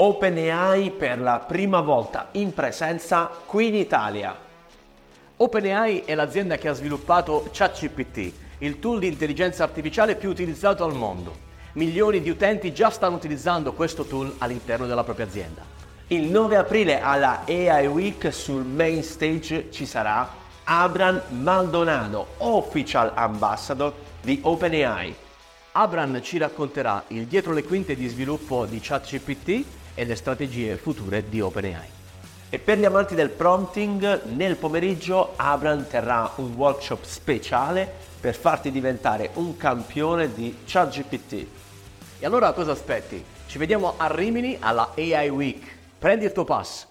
OpenAI per la prima volta in presenza qui in Italia. OpenAI è l'azienda che ha sviluppato ChatGPT, il tool di intelligenza artificiale più utilizzato al mondo. Milioni di utenti già stanno utilizzando questo tool all'interno della propria azienda. Il 9 aprile alla AI Week sul main stage ci sarà Abram Maldonado, Official Ambassador di OpenAI. Abram ci racconterà il dietro le quinte di sviluppo di ChatGPT e le strategie future di OpenAI. E per gli amanti del prompting, nel pomeriggio Abram terrà un workshop speciale per farti diventare un campione di ChatGPT. E allora cosa aspetti? Ci vediamo a Rimini alla AI Week. Prendi il tuo pass.